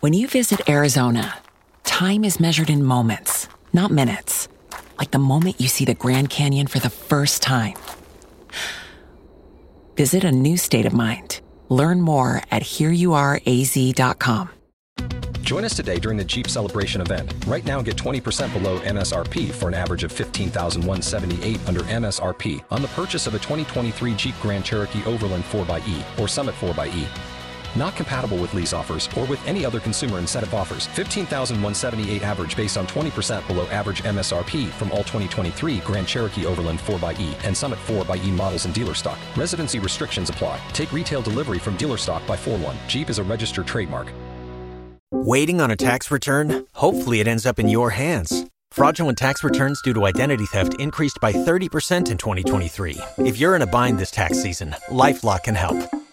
When you visit Arizona, time is measured in moments, not minutes. Like the moment you see the Grand Canyon for the first time. Visit a new state of mind. Learn more at hereyouareaz.com. Join us today during the Jeep Celebration event. Right now, get 20% below MSRP for an average of 15178 under MSRP on the purchase of a 2023 Jeep Grand Cherokee Overland 4xE or Summit 4xE. Not compatible with lease offers or with any other consumer incentive offers. 15,178 average based on 20% below average MSRP from all 2023 Grand Cherokee Overland 4xE and Summit 4xE models in dealer stock. Residency restrictions apply. Take retail delivery from dealer stock by 4 1. Jeep is a registered trademark. Waiting on a tax return? Hopefully, it ends up in your hands. Fraudulent tax returns due to identity theft increased by 30% in 2023. If you're in a bind this tax season, LifeLock can help.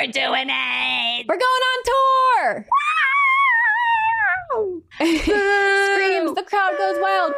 We're doing it. We're going on tour. Screams. The crowd goes wild.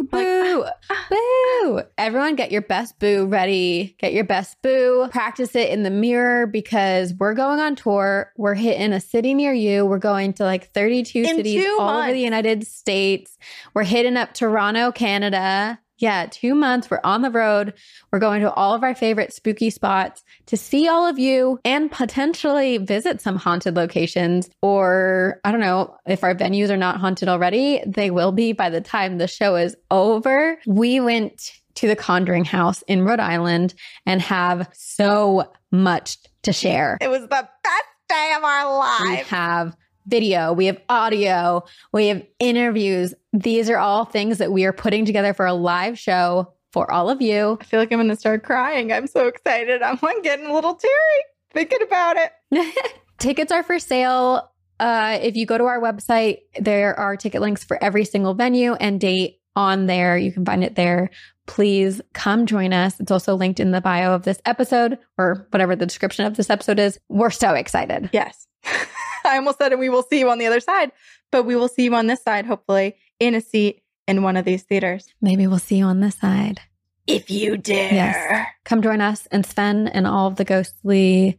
Boo, boo, ah, ah. boo. Everyone get your best boo ready. Get your best boo. Practice it in the mirror because we're going on tour. We're hitting a city near you. We're going to like 32 In cities all over the United States. We're hitting up Toronto, Canada. Yeah, two months. We're on the road. We're going to all of our favorite spooky spots to see all of you and potentially visit some haunted locations. Or I don't know if our venues are not haunted already, they will be by the time the show is over. We went to the Conjuring House in Rhode Island and have so much to share. It was the best day of our lives. We have video, we have audio, we have interviews. These are all things that we are putting together for a live show for all of you. I feel like I'm going to start crying. I'm so excited. I'm like, getting a little teary thinking about it. Tickets are for sale. Uh, if you go to our website, there are ticket links for every single venue and date on there. You can find it there. Please come join us. It's also linked in the bio of this episode or whatever the description of this episode is. We're so excited. Yes. I almost said, and we will see you on the other side, but we will see you on this side, hopefully, in a seat in one of these theaters. Maybe we'll see you on this side. If you dare. Yes. Come join us and Sven and all of the ghostly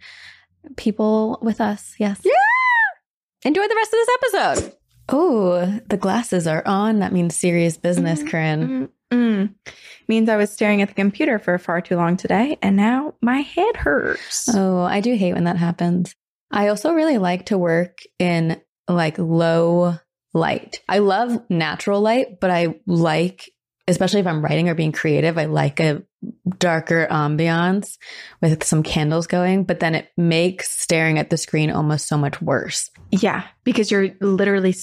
people with us. Yes. Yeah. Enjoy the rest of this episode. Oh, the glasses are on. That means serious business, Mhm. Corinne. Mm-mm. Means I was staring at the computer for far too long today, and now my head hurts. Oh, I do hate when that happens. I also really like to work in like low light. I love natural light, but I like, especially if I'm writing or being creative, I like a darker ambiance with some candles going, but then it makes staring at the screen almost so much worse. Yeah, because you're literally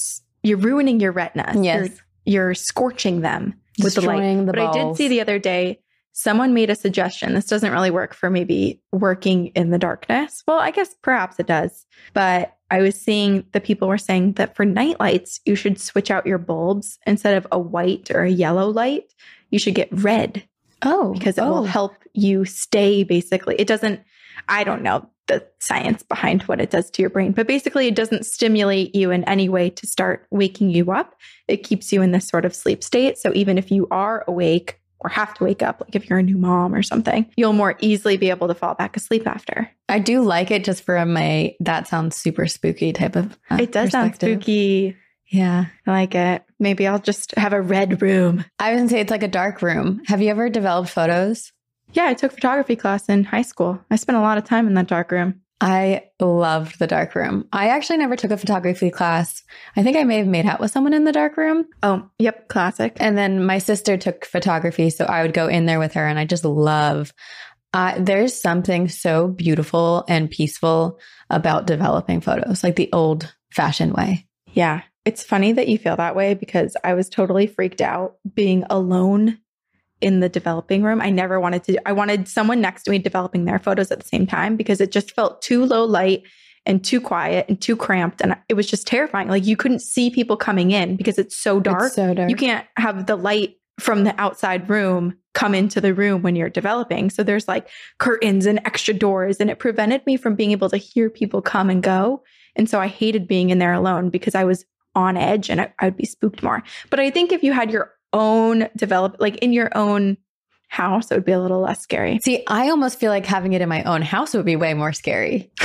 you're ruining your retinas. Yes. You're, you're scorching them with the light. The but I did see the other day someone made a suggestion. This doesn't really work for maybe working in the darkness. Well, I guess perhaps it does. But I was seeing the people were saying that for night lights, you should switch out your bulbs instead of a white or a yellow light. You should get red Oh, because it will oh. help you stay basically. It doesn't, I don't know the science behind what it does to your brain, but basically it doesn't stimulate you in any way to start waking you up. It keeps you in this sort of sleep state. So even if you are awake or have to wake up, like if you're a new mom or something, you'll more easily be able to fall back asleep after. I do like it just for my that sounds super spooky type of. uh, it does sound spooky. Yeah. I like it. Maybe I'll just have a red room. I was gonna say it's like a dark room. Have you ever developed photos? Yeah, I took photography class in high school. I spent a lot of time in that dark room. I loved the dark room. I actually never took a photography class. I think I may have made out with someone in the dark room. Oh, yep, classic. And then my sister took photography. So I would go in there with her and I just love. Uh, there's something so beautiful and peaceful about developing photos, like the old fashioned way. Yeah. It's funny that you feel that way because I was totally freaked out being alone in the developing room. I never wanted to, I wanted someone next to me developing their photos at the same time because it just felt too low light and too quiet and too cramped. And it was just terrifying. Like you couldn't see people coming in because it's so dark. It's so dark. You can't have the light from the outside room come into the room when you're developing. So there's like curtains and extra doors, and it prevented me from being able to hear people come and go. And so I hated being in there alone because I was on edge and I, I would be spooked more. But I think if you had your own develop, like in your own house, it would be a little less scary. See, I almost feel like having it in my own house would be way more scary.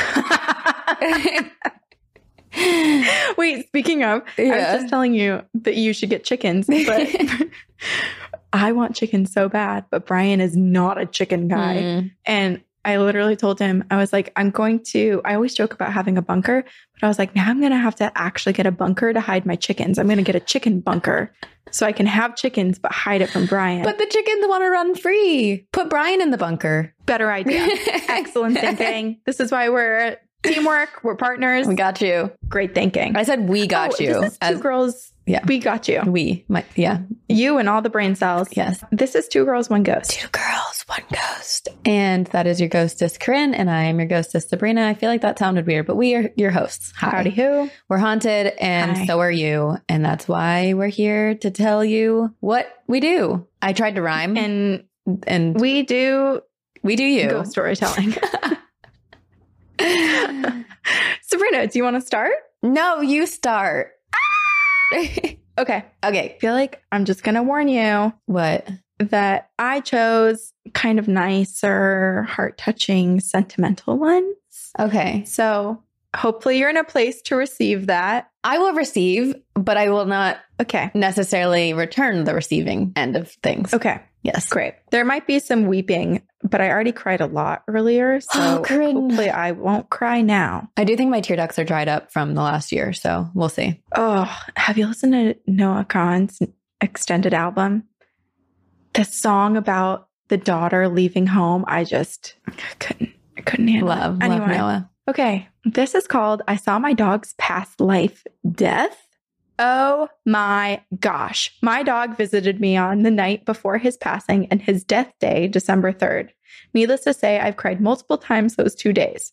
Wait, speaking of, I Yeah. was just telling you that you should get chickens, but I want chicken so bad, but Brian is not a chicken guy. Mm. And I literally told him, I was like, I'm going to, I always joke about having a bunker, but I was like, now I'm going to have to actually get a bunker to hide my chickens. I'm going to get a chicken bunker so I can have chickens, but hide it from Brian. But the chickens want to run free. Put Brian in the bunker. better idea. Excellent thinking. This is why we're teamwork, we're partners. We got you. Great thinking. I said we got Oh, you. This two as girls. Yeah. We got you. we, my, yeah, You and all the brain cells. yes. This is two girls, one ghost. Two girls, one ghost. And that is your ghostess, Corinne, and I am your ghostess, Sabrina. I feel like that sounded weird, but we are your hosts. Hi. Howdy who. We're haunted, and Hi. so are you. And that's why we're here to tell you what we do. I tried to rhyme, and, And we do we do you. ghost storytelling. Sabrina, do you want to start? no, you start. Okay. okay. I feel like I'm just going to warn you What? that I chose kind of nicer, heart touching, sentimental ones. Okay. So hopefully you're in a place to receive that. I will receive, but I will not Okay. necessarily return the receiving end of things. Okay. Yes. Great. There might be some weeping, but I already cried a lot earlier. Oh, so Oh, hopefully I won't cry now. I do think my tear ducts are dried up from the last year, so we'll see. Oh, have you listened to Noah Kahan's extended album? The song about the daughter leaving home, I just I couldn't I couldn't handle Love, it. love Noah. Okay, this is called I Saw My Dog's Past Life Death. Oh my gosh. My dog visited me on the night before his passing and his death day, December 3rd. Needless to say, I've cried multiple times those two days.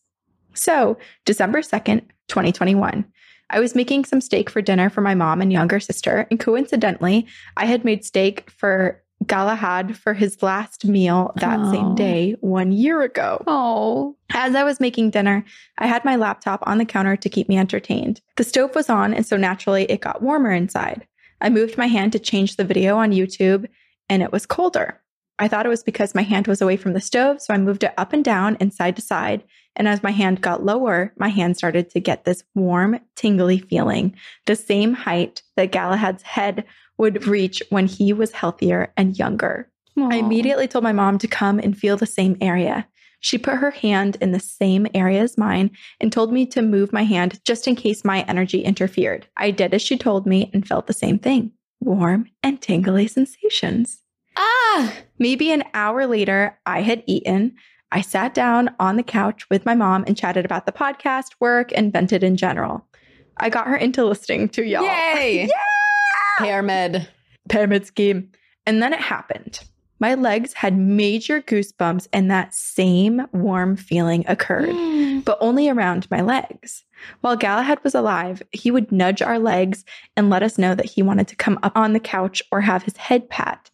So, December 2nd, 2021. I was making some steak for dinner for my mom and younger sister, and coincidentally, I had made steak for Galahad for his last meal that same day one year ago. Oh. As I was making dinner, I had my laptop on the counter to keep me entertained. The stove was on, and so naturally it got warmer inside. I moved my hand to change the video on YouTube, and it was colder. I thought it was because my hand was away from the stove, so I moved it up and down and side to side. And as my hand got lower, my hand started to get this warm, tingly feeling, the same height that Galahad's head would reach when he was healthier and younger. I immediately told my mom to come and feel the same area. She put her hand in the same area as mine and told me to move my hand just in case my energy interfered. I did as she told me and felt the same thing warm and tingly sensations. Ah. Maybe an hour later, I had eaten. I sat down on the couch with my mom and chatted about the podcast, work, and vented in general. I got her into listening to y'all. Yay. Yeah! Pyramid. pyramid scheme. And then it happened. My legs had major goosebumps, and that same warm feeling occurred, mm. but only around my legs. While Galahad was alive, he would nudge our legs and let us know that he wanted to come up on the couch or have his head pat.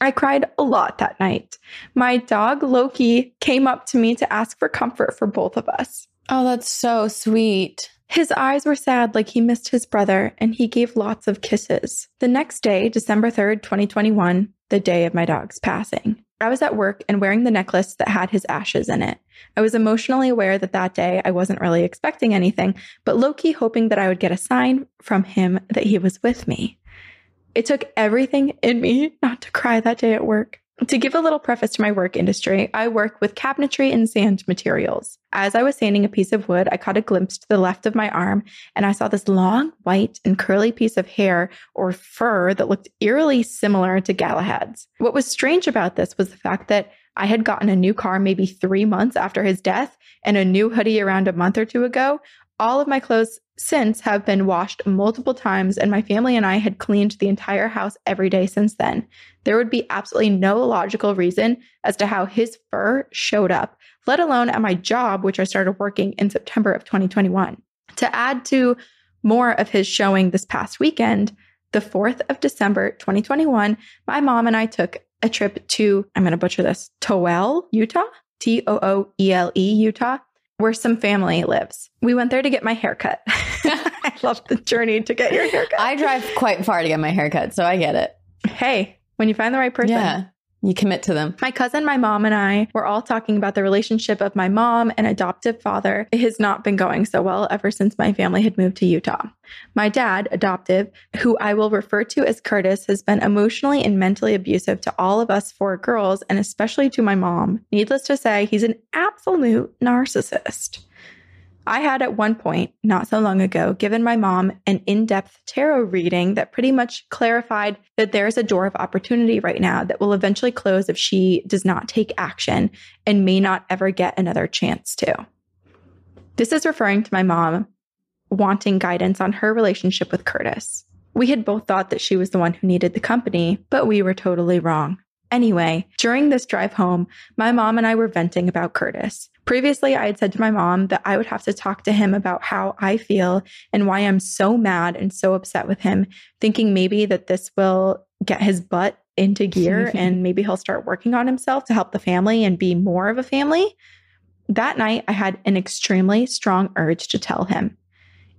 I cried a lot that night. My dog Loki came up to me to ask for comfort for both of us. Oh, that's so sweet. His eyes were sad, like he missed his brother, and he gave lots of kisses. The next day, December 3rd, 2021, the day of my dog's passing, I was at work and wearing the necklace that had his ashes in it. I was emotionally aware that that day I wasn't really expecting anything, but low key hoping that I would get a sign from him that he was with me. It took everything in me not to cry that day at work. To give a little preface to my work industry, I work with cabinetry and sand materials. As I was sanding a piece of wood, I caught a glimpse to the left of my arm and I saw this long, white, and curly piece of hair or fur that looked eerily similar to Galahad's. What was strange about this was the fact that I had gotten a new car maybe three months after his death and a new hoodie around a month or two ago, All of my clothes since have been washed multiple times, and my family and I had cleaned the entire house every day since then. There would be absolutely no logical reason as to how his fur showed up, let alone at my job, which I started working in September of 2021. To add to more of his showing this past weekend, the 4th of December 2021, my mom and I took a trip to, I'm going to butcher this, Toole, Utah, T O O E L E, Utah, where some family lives. We went there to get my haircut. I love the journey to get your haircut. I drive quite far to get my haircut, so I get it. hey, when you find the right person. Yeah. You commit to them. My cousin, my mom, and I were all talking about the relationship of my mom and adoptive father. It has not been going so well ever since my family had moved to Utah. My dad, adoptive, who I will refer to as Curtis, has been emotionally and mentally abusive to all of us four girls and especially to my mom. Needless to say, he's an absolute narcissist. I had at one point, not so long ago, given my mom an in depth tarot reading that pretty much clarified that there's a door of opportunity right now that will eventually close if she does not take action and may not ever get another chance to. This is referring to my mom wanting guidance on her relationship with Curtis. We had both thought that she was the one who needed the company, but we were totally wrong. Anyway, during this drive home, my mom and I were venting about Curtis. Previously, I had said to my mom that I would have to talk to him about how I feel and why I'm so mad and so upset with him, thinking maybe that this will get his butt into gear and maybe he'll start working on himself to help the family and be more of a family. That night, I had an extremely strong urge to tell him.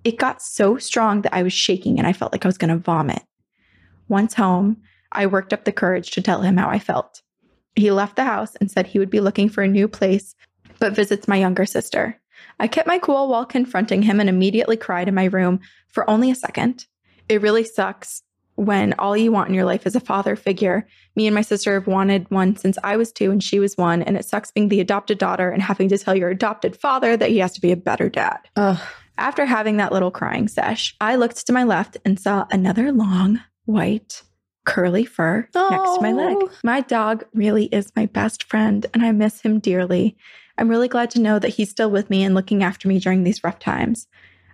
It got so strong that I was shaking and I felt like I was going to vomit. Once home, I worked up the courage to tell him how I felt. He left the house and said he would be looking for a new place, but visits my younger sister. I kept my cool while confronting him and immediately cried in my room for only a second. It really sucks when all you want in your life is a father figure. Me and my sister have wanted one since I was two and she was one, and it sucks being the adopted daughter and having to tell your adopted father that he has to be a better dad. Ugh. After having that little crying sesh, I looked to my left and saw another long, white, curly fur next to my leg. Oh. My dog really is my best friend, and I miss him dearly. I'm really glad to know that he's still with me and looking after me during these rough times.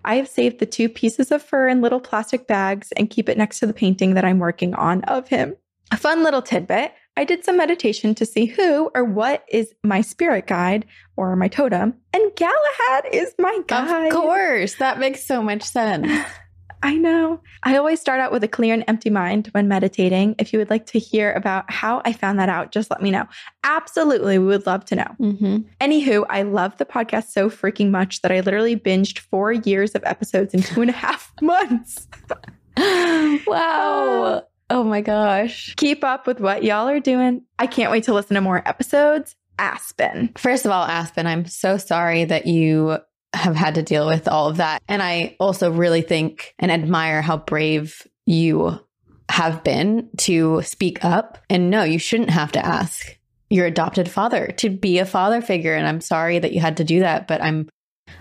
I have saved the two pieces of fur in little plastic bags and keep it next to the painting that I'm working on of him. A fun little tidbit I did some meditation to see who or what is my spirit guide or my totem, and Galahad is my guide. Of course. That makes so much sense. I know. I always start out with a clear and empty mind when meditating. If you would like to hear about how I found that out, just let me know. Absolutely, we would love to know. hmm Anywho, I love the podcast so freaking much that I literally binged four years of episodes in two and a half months. wow. Oh my gosh. Keep up with what y'all are doing. I can't wait to listen to more episodes. Aspen. First of all, Aspen, I'm so sorry that you have had to deal with all of that. And I also really think and admire how brave you have been to speak up. And no, you shouldn't have to ask your adopted father to be a father figure. And I'm sorry that you had to do that, but I'm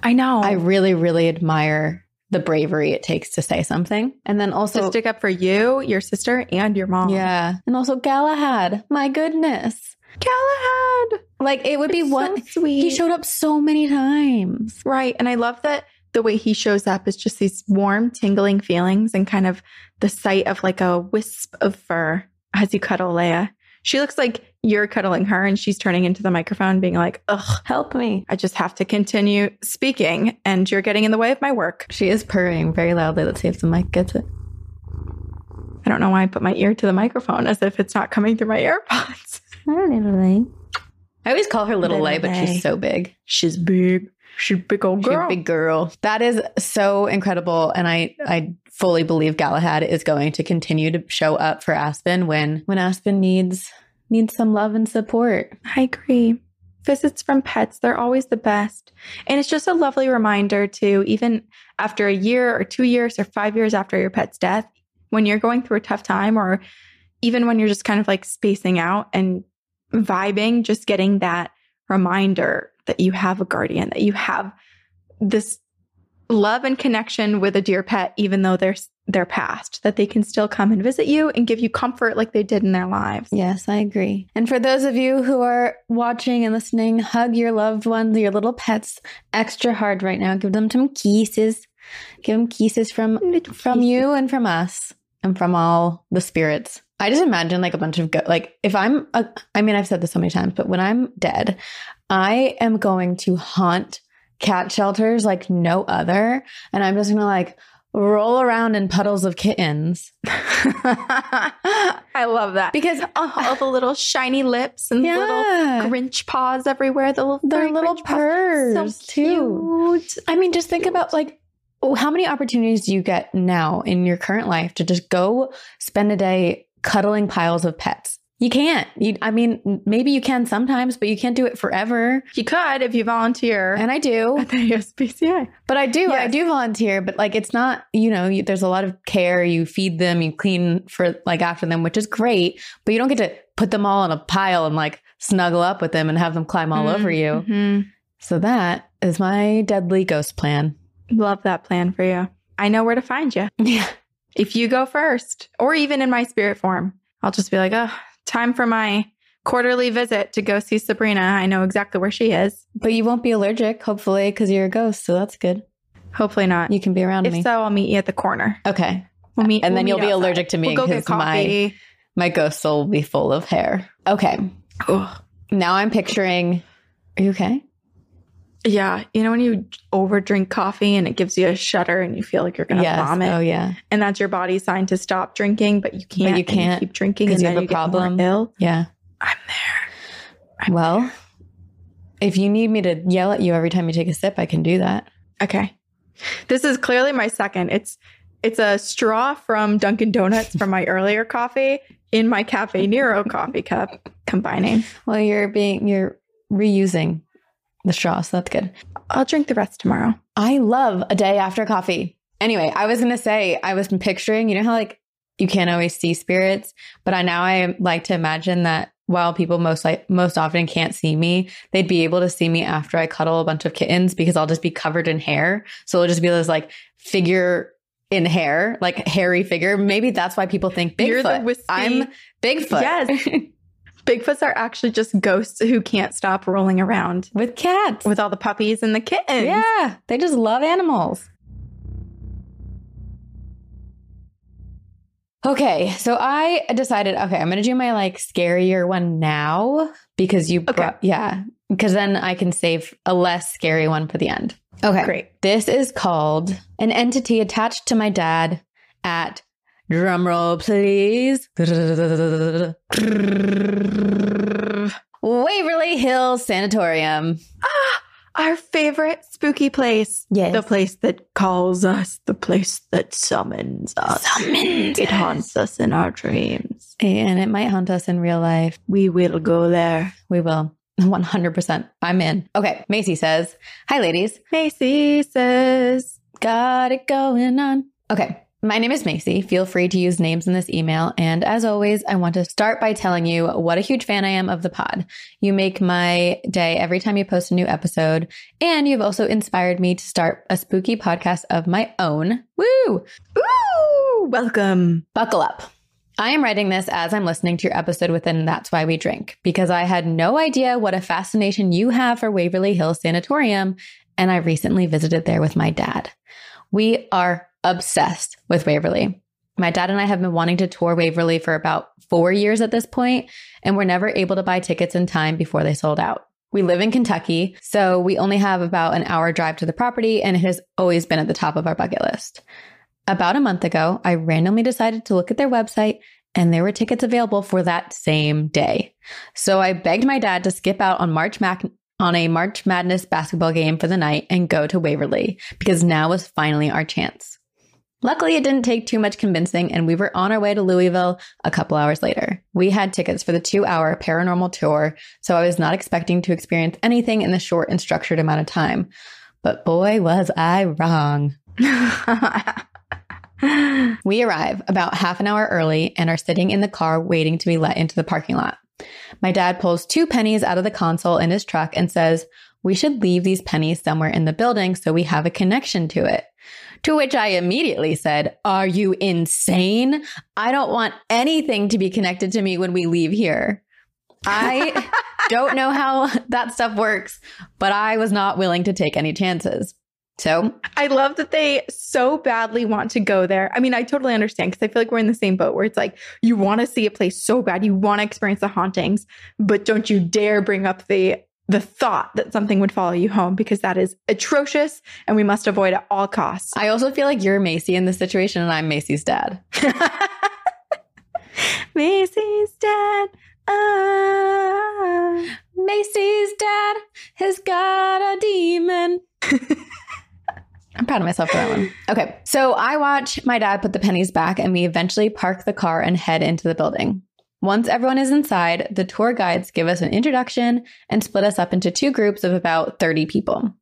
I know. I really, really admire the bravery it takes to say something. And then also to stick up for you, your sister, and your mom. Yeah. And also Galahad. My goodness. Galahad. Like it would be It's one so sweet. he showed up so many times. Right. And I love that the way he shows up is just these warm, tingling feelings and kind of the sight of like a wisp of fur as you cuddle Leia. She looks like you're cuddling her and she's turning into the microphone, being like, ugh, Help me. I just have to continue speaking and you're getting in the way of my work. She is purring very loudly. Let's see if the mic gets it. I don't know why I put my ear to the microphone as if it's not coming through my AirPods. I always call her Little Little Lay, but she's so big. She's big. She's a big old She's a girl. big girl. That is so incredible. And I, I fully believe Galahad is going to continue to show up for Aspen when when Aspen needs needs some love and support. I agree. Visits from pets, they're always the best. And it's just a lovely reminder to even after a year or two years or five years after your pet's death, when you're going through a tough time or even when you're just kind of like spacing out and vibing, just getting that reminder that you have a guardian, that you have this love and connection with a dear pet, even though they're their past, that they can still come and visit you and give you comfort like they did in their lives. Yes, I agree. And for those of you who are watching and listening, hug your loved ones, your little pets extra hard right now. Give them some kisses. Give them kisses from from you and from us and from all the spirits. I just imagine like a bunch of go- like if I'm a, I mean I've said this so many times, but when I'm dead, I am going to haunt cat shelters like no other, and I'm just gonna like roll around in puddles of kittens I love that. because Oh, all the little shiny lips and Yeah. little Grinch paws everywhere. The little, They're little Grinch paws. purrs, so too. cute. I mean, just think about like how many opportunities do you get now in your current life to just go spend a day cuddling piles of pets? You can't. You, I mean, maybe you can sometimes, but you can't do it forever. You could if you volunteer And I do, at the ASPCA. but I do. I do volunteer, but like it's not. You know, you, there's a lot of care. You feed them, you clean for like after them, which is great. But you don't get to put them all in a pile and like snuggle up with them and have them climb all over you. Mhm. So that is my deadly ghost plan. Love that plan for you. I know where to find you. Yeah. If you go first, or even in my spirit form, I'll just be like, oh, time for my quarterly visit to go see Sabrina. I know exactly where she is. But you won't be allergic, hopefully, because you're a ghost. So that's good. Hopefully not. You can be around if me. so, I'll meet you at the corner. Okay. We'll meet, And then we'll you'll meet be allergic to me We'll because my my ghost soul will be full of hair. Okay. Ugh. Now I'm picturing. Are you okay? Yeah, you know when you over drink coffee and it gives you a shudder and you feel like you're gonna vomit, Oh yeah. and that's your body sign to stop drinking, but you can't. you can't keep drinking and you have a you problem. ill. Yeah. I'm there. Well, if you need me to yell at you every time you take a sip, I can do that. Okay, this is clearly my second. It's it's a straw from Dunkin' Donuts from my earlier coffee in my Cafe Nero coffee cup, combining. Well, you're being you're reusing the straw, so that's good. I'll drink the rest tomorrow. I love a day after coffee. Anyway, I was gonna say I was picturing, you know how like you can't always see spirits, but I now I like to imagine that while people most like most often can't see me, they'd be able to see me after I cuddle a bunch of kittens because I'll just be covered in hair. So it'll just be this like figure in hair, like hairy figure. Maybe that's why people think Bigfoot. You're the wispy- I'm Bigfoot. Yes. Bigfoots are actually just ghosts who can't stop rolling around With cats. with all the puppies and the kittens. yeah, they just love animals. Okay, so I decided, okay, I'm going to do my like scarier one now because you, Okay. brought, yeah, because then I can save a less scary one for the end. Okay. Great. This is called an entity attached to my dad at drumroll, please. Waverly Hills Sanatorium. Ah, Our favorite spooky place. Yes. The place that calls us, the place that summons us. Summons It haunts us in our dreams. And it might haunt us in real life. We will go there. We will. 100%. I'm in. Okay. Macy says, Hi, ladies. Macy says, Got it going on. Okay. My name is Macy. Feel free to use names in this email. And as always, I want to start by telling you what a huge fan I am of the pod. You make my day every time you post a new episode. And you've also inspired me to start a spooky podcast of my own. Woo! Woo! welcome. Buckle up. I am writing this as I'm listening to your episode within That's Why We Drink because I had no idea what a fascination you have for Waverly Hills Sanatorium, and I recently visited there with my dad. We are obsessed with Waverly. My dad and I have been wanting to tour Waverly for about four years at this point, and we're never able to buy tickets in time before they sold out. We live in Kentucky, so we only have about an hour drive to the property, and it has always been at the top of our bucket list. About a month ago, I randomly decided to look at their website and there were tickets available for that same day. So I begged my dad to skip out on March Mac- on a March Madness basketball game for the night and go to Waverly because now was finally our chance. Luckily, it didn't take too much convincing, and we were on our way to Louisville a couple hours later. We had tickets for the two hour paranormal tour, so I was not expecting to experience anything in the short and structured amount of time. But boy, was I wrong. We arrive about half an hour early and are sitting in the car waiting to be let into the parking lot. My dad pulls two pennies out of the console in his truck and says, We should leave these pennies somewhere in the building so we have a connection to it. To which I immediately said, Are you insane? I don't want anything to be connected to me when we leave here. I don't know how that stuff works, but I was not willing to take any chances. So I love that they so badly want to go there. I mean, I totally understand because I feel like we're in the same boat where it's like you want to see a place so bad, you want to experience the hauntings, but don't you dare bring up the the thought that something would follow you home because that is atrocious and we must avoid at all costs. I also feel like you're Macy in this situation and I'm Macy's dad. Macy's dad. Ah. Macy's dad has got a demon. I'm proud of myself for that one. Okay. So I watch my dad put the pennies back and we eventually park the car and head into the building. Once everyone is inside, the tour guides give us an introduction and split us up into two groups of about 30 people.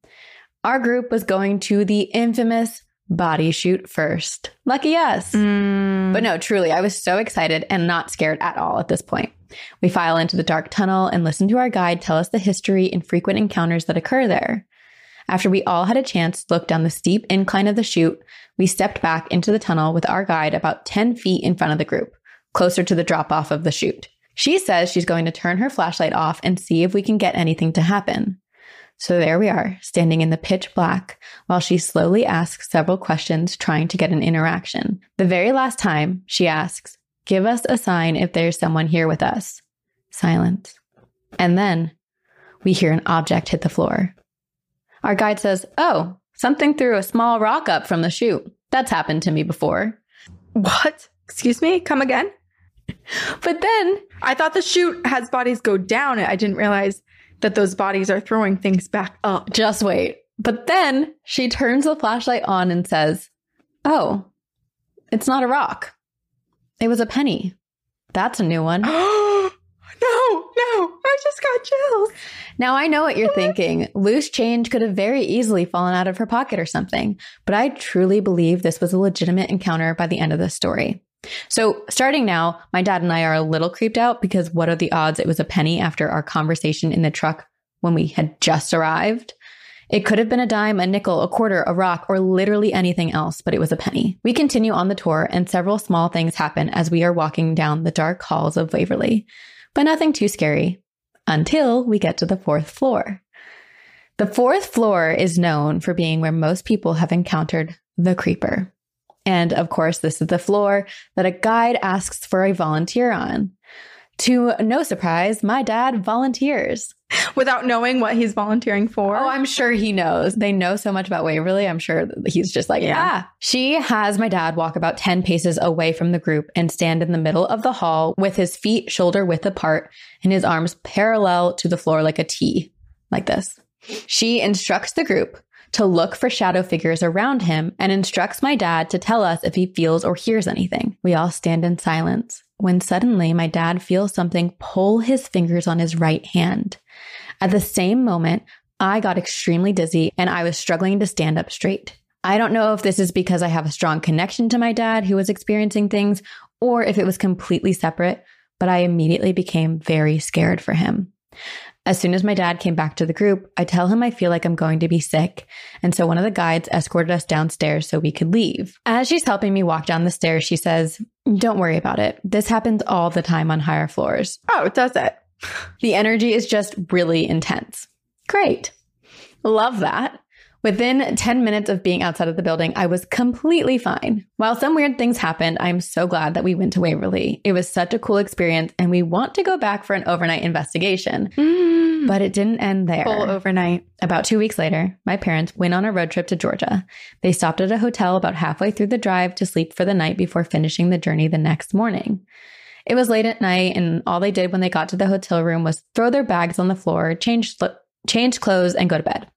Our group was going to the infamous body chute first. Lucky us. Mm. But no, truly, I was so excited and not scared at all at this point. We file into the dark tunnel and listen to our guide tell us the history and frequent encounters that occur there. After we all had a chance to look down the steep incline of the chute, we stepped back into the tunnel with our guide about 10 feet in front of the group, closer to the drop off of the chute. She says she's going to turn her flashlight off and see if we can get anything to happen. So there we are, standing in the pitch black, while she slowly asks several questions, trying to get an interaction. The very last time, she asks, Give us a sign if there's someone here with us. Silence. And then we hear an object hit the floor. Our guide says, Oh, something threw a small rock up from the chute. That's happened to me before. What? Excuse me? Come again? But then I thought the chute has bodies go down. I didn't realize that those bodies are throwing things back up. Just wait. But then she turns the flashlight on and says, Oh, it's not a rock. It was a penny. That's a new one. no, no, I just got chills. Now I know what you're thinking. Loose change could have very easily fallen out of her pocket or something, but I truly believe this was a legitimate encounter by the end of the story. So, starting now, my dad and I are a little creeped out because what are the odds it was a penny after our conversation in the truck when we had just arrived? It could have been a dime, a nickel, a quarter, a rock, or literally anything else, but it was a penny. We continue on the tour, and several small things happen as we are walking down the dark halls of Waverly, but nothing too scary until we get to the fourth floor. The fourth floor is known for being where most people have encountered the creeper. And of course, this is the floor that a guide asks for a volunteer on. To no surprise, my dad volunteers. Without knowing what he's volunteering for. Oh, I'm sure he knows. They know so much about Waverly. I'm sure he's just like, Yeah. yeah. She has my dad walk about 10 paces away from the group and stand in the middle of the hall with his feet shoulder width apart and his arms parallel to the floor like a T, like this. She instructs the group to look for shadow figures around him and instructs my dad to tell us if he feels or hears anything. We all stand in silence when suddenly my dad feels something pull his fingers on his right hand. At the same moment, I got extremely dizzy and I was struggling to stand up straight. I don't know if this is because I have a strong connection to my dad who was experiencing things or if it was completely separate, but I immediately became very scared for him. As soon as my dad came back to the group, I tell him I feel like I'm going to be sick. And so one of the guides escorted us downstairs so we could leave. As she's helping me walk down the stairs, she says, Don't worry about it. This happens all the time on higher floors. Oh, does it? The energy is just really intense. Great. Love that. Within 10 minutes of being outside of the building, I was completely fine. While some weird things happened, I'm so glad that we went to Waverly. It was such a cool experience, and we want to go back for an overnight investigation. Mm. But it didn't end there. Full overnight. About two weeks later, my parents went on a road trip to Georgia. They stopped at a hotel about halfway through the drive to sleep for the night before finishing the journey the next morning. It was late at night, and all they did when they got to the hotel room was throw their bags on the floor, change, change clothes, and go to bed.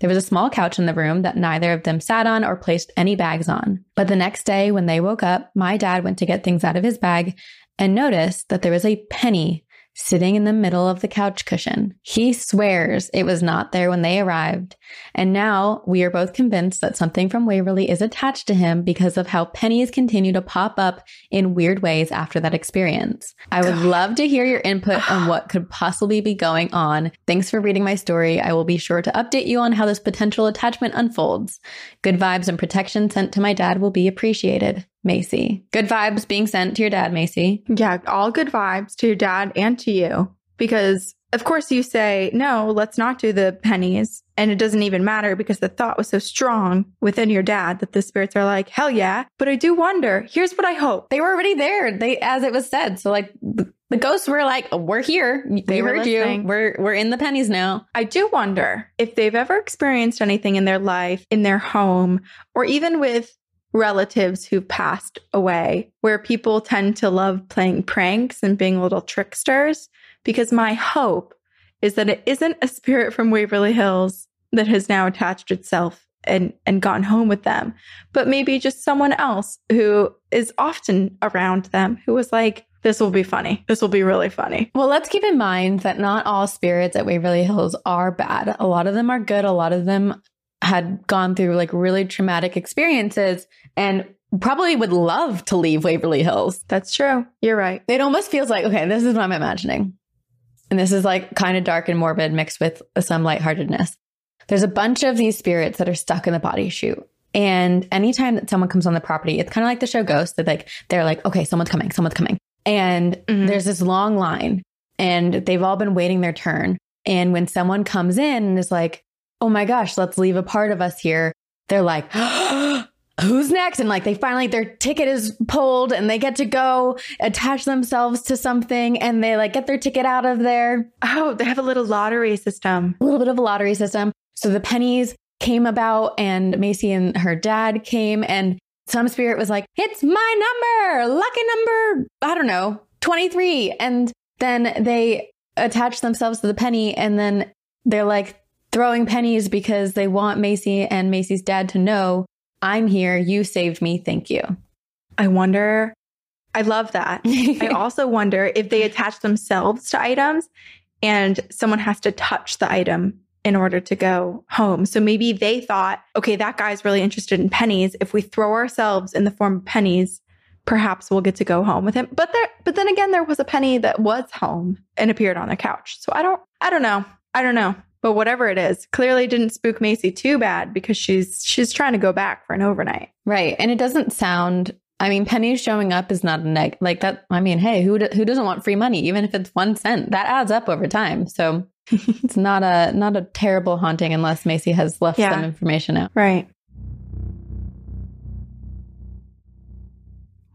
There was a small couch in the room that neither of them sat on or placed any bags on. But the next day, when they woke up, my dad went to get things out of his bag and noticed that there was a penny sitting in the middle of the couch cushion. He swears it was not there when they arrived. And now we are both convinced that something from Waverly is attached to him because of how pennies continue to pop up in weird ways after that experience. I would love to hear your input on what could possibly be going on. Thanks for reading my story. I will be sure to update you on how this potential attachment unfolds. Good vibes and protection sent to my dad will be appreciated. Macy. Good vibes being sent to your dad, Macy. Yeah, all good vibes to your dad and to you. Because, of course, you say, no, let's not do the pennies. And it doesn't even matter because the thought was so strong within your dad that the spirits are like, hell yeah. But I do wonder, here's what I hope. They were already there. They, as it was said. So like the, ghosts were like, we're here. They were heard you. We're, we're in the pennies now. I do wonder if they've ever experienced anything in their life, in their home, or even with relatives who've passed away, where people tend to love playing pranks and being little tricksters. Because my hope is that it isn't a spirit from Waverly Hills that has now attached itself and, and gone home with them, but maybe just someone else who is often around them who was like, this will be funny. This will be really funny. Well, let's keep in mind that not all spirits at Waverly Hills are bad. A lot of them are good. A lot of them had gone through like really traumatic experiences and probably would love to leave Waverly Hills. That's true. You're right. It almost feels like, okay, this is what I'm imagining. And this is like kind of dark and morbid mixed with some lightheartedness. There's a bunch of these spirits that are stuck in the body chute. And anytime that someone comes on the property, it's kind of like the show Ghost that like, they're like, okay, someone's coming, someone's coming. And Mhm. there's this long line and they've all been waiting their turn. And when someone comes in and is like, oh my gosh, let's leave a part of us here, they're like, who's next? And like they finally, their ticket is pulled and they get to go attach themselves to something and they like get their ticket out of there. Oh, they have a little lottery system. A little bit of a lottery system. So the pennies came about and Macy and her dad came and some spirit was like, it's my number, lucky number, I don't know, 23. And then they attach themselves to the penny and then they're like throwing pennies because they want Macy and Macy's dad to know, I'm here, you saved me, thank you. I wonder. I love that. I also wonder if they attach themselves to items and someone has to touch the item in order to go home. So maybe they thought, okay, that guy's really interested in pennies. If we throw ourselves in the form of pennies, perhaps we'll get to go home with him. But there but then again there was a penny that was home and appeared on the couch. So I don't I don't know. I don't know. But whatever it is, clearly didn't spook Macy too bad because she's she's trying to go back for an overnight. Right. And it doesn't sound, I mean, pennies showing up is not a neg, like that. I mean, hey, who, do, who doesn't want free money? Even if it's one cent, that adds up over time. So it's not a, not a terrible haunting unless Macy has left Yeah. some information out. Right.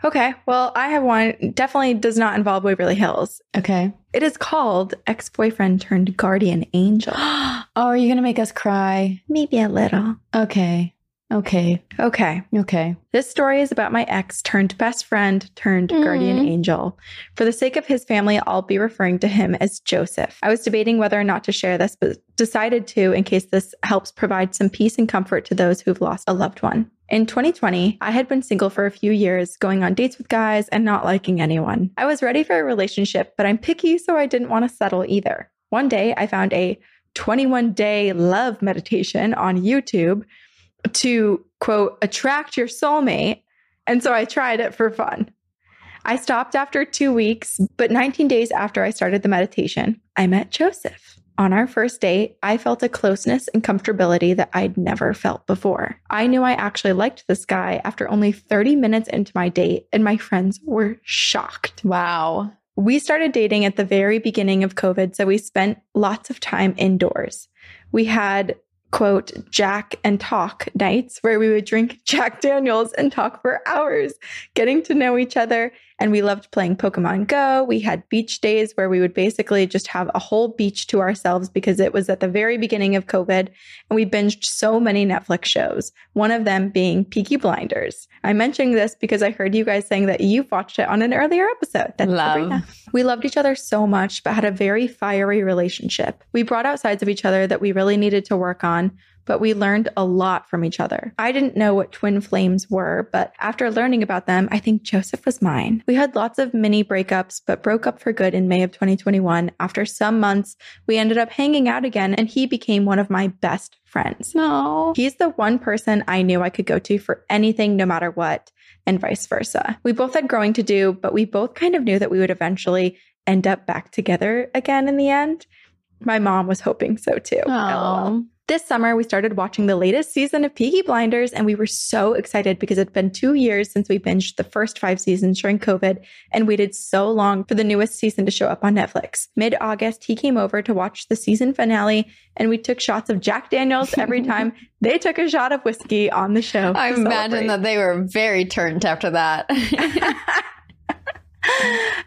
Okay. Well, I have one. Definitely does not involve Waverly Hills. Okay. It is called Ex Boyfriend Turned Guardian Angel. oh, are you going to make us cry? Maybe a little. Okay. Okay. Okay. Okay. This story is about my ex turned best friend turned guardian Mm. angel. For the sake of his family, I'll be referring to him as Joseph. I was debating whether or not to share this, but decided to in case this helps provide some peace and comfort to those who've lost a loved one. In 2020, I had been single for a few years, going on dates with guys and not liking anyone. I was ready for a relationship, but I'm picky, so I didn't want to settle either. One day, I found a 21 day love meditation on YouTube to quote, attract your soulmate. And so I tried it for fun. I stopped after two weeks, but 19 days after I started the meditation, I met Joseph. On our first date, I felt a closeness and comfortability that I'd never felt before. I knew I actually liked this guy after only 30 minutes into my date, and my friends were shocked. Wow. We started dating at the very beginning of COVID, so we spent lots of time indoors. We had, quote, Jack and talk nights where we would drink Jack Daniels and talk for hours, getting to know each other. And we loved playing Pokemon Go. We had beach days where we would basically just have a whole beach to ourselves because it was at the very beginning of COVID. And we binged so many Netflix shows, one of them being Peaky Blinders. I'm mentioning this because I heard you guys saying that you've watched it on an earlier episode. That's Love. Sabrina. We loved each other so much, but had a very fiery relationship. We brought out sides of each other that we really needed to work on, but we learned a lot from each other. I didn't know what twin flames were, but after learning about them, I think Joseph was mine. We had lots of mini breakups, but broke up for good in May of 2021. After some months, we ended up hanging out again, and he became one of my best friends. No. He's the one person I knew I could go to for anything, no matter what, and vice versa. We both had growing to do, but we both kind of knew that we would eventually end up back together again in the end. My mom was hoping so too. This summer, we started watching the latest season of Peaky Blinders, and we were so excited because it's been two years since we binged the first five seasons during COVID and waited so long for the newest season to show up on Netflix. Mid August, he came over to watch the season finale, and we took shots of Jack Daniels every time they took a shot of whiskey on the show. I imagine that they were very turned after that.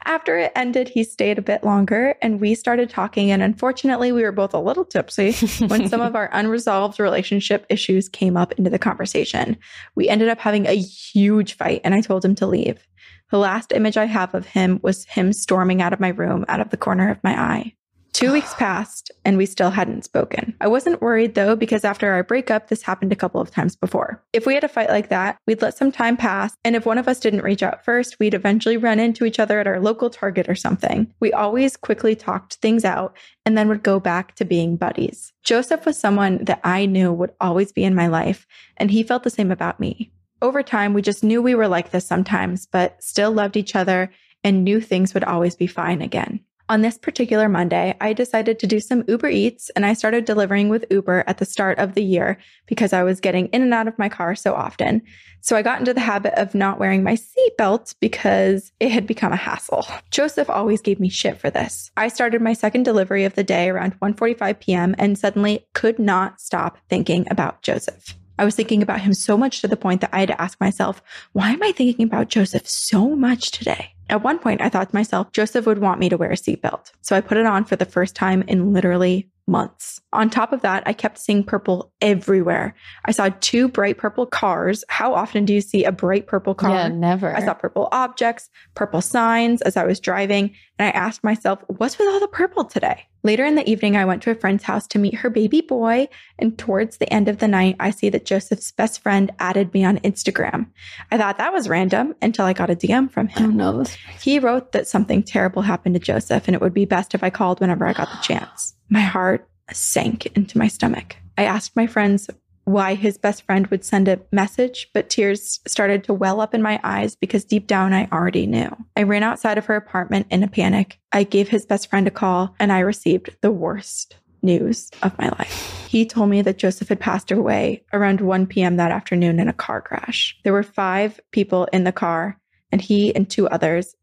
After it ended, he stayed a bit longer and we started talking. And unfortunately, we were both a little tipsy when some of our unresolved relationship issues came up into the conversation. We ended up having a huge fight and I told him to leave. The last image I have of him was him storming out of my room out of the corner of my eye. Two weeks passed and we still hadn't spoken. I wasn't worried though, because after our breakup, this happened a couple of times before. If we had a fight like that, we'd let some time pass. And if one of us didn't reach out first, we'd eventually run into each other at our local Target or something. We always quickly talked things out and then would go back to being buddies. Joseph was someone that I knew would always be in my life, and he felt the same about me. Over time, we just knew we were like this sometimes, but still loved each other and knew things would always be fine again. On this particular Monday, I decided to do some Uber Eats and I started delivering with Uber at the start of the year because I was getting in and out of my car so often. So I got into the habit of not wearing my seatbelt because it had become a hassle. Joseph always gave me shit for this. I started my second delivery of the day around 1:45 p.m. and suddenly could not stop thinking about Joseph. I was thinking about him so much to the point that I had to ask myself, why am I thinking about Joseph so much today? At one point, I thought to myself, Joseph would want me to wear a seatbelt. So I put it on for the first time in literally months. On top of that, I kept seeing purple everywhere. I saw two bright purple cars. How often do you see a bright purple car? Yeah, never. I saw purple objects, purple signs as I was driving, and I asked myself, what's with all the purple today? Later in the evening, I went to a friend's house to meet her baby boy, and towards the end of the night, I see that Joseph's best friend added me on Instagram. I thought that was random until I got a DM from Oh him. no, He wrote that something terrible happened to Joseph and it would be best if I called whenever I got the chance. My heart sank into my stomach. I asked my friends why his best friend would send a message, but tears started to well up in my eyes because deep down I already knew. I ran outside of her apartment in a panic. I gave his best friend a call and I received the worst news of my life. He told me that Joseph had passed away around 1 p.m. that afternoon in a car crash. There were five people in the car, and he and two others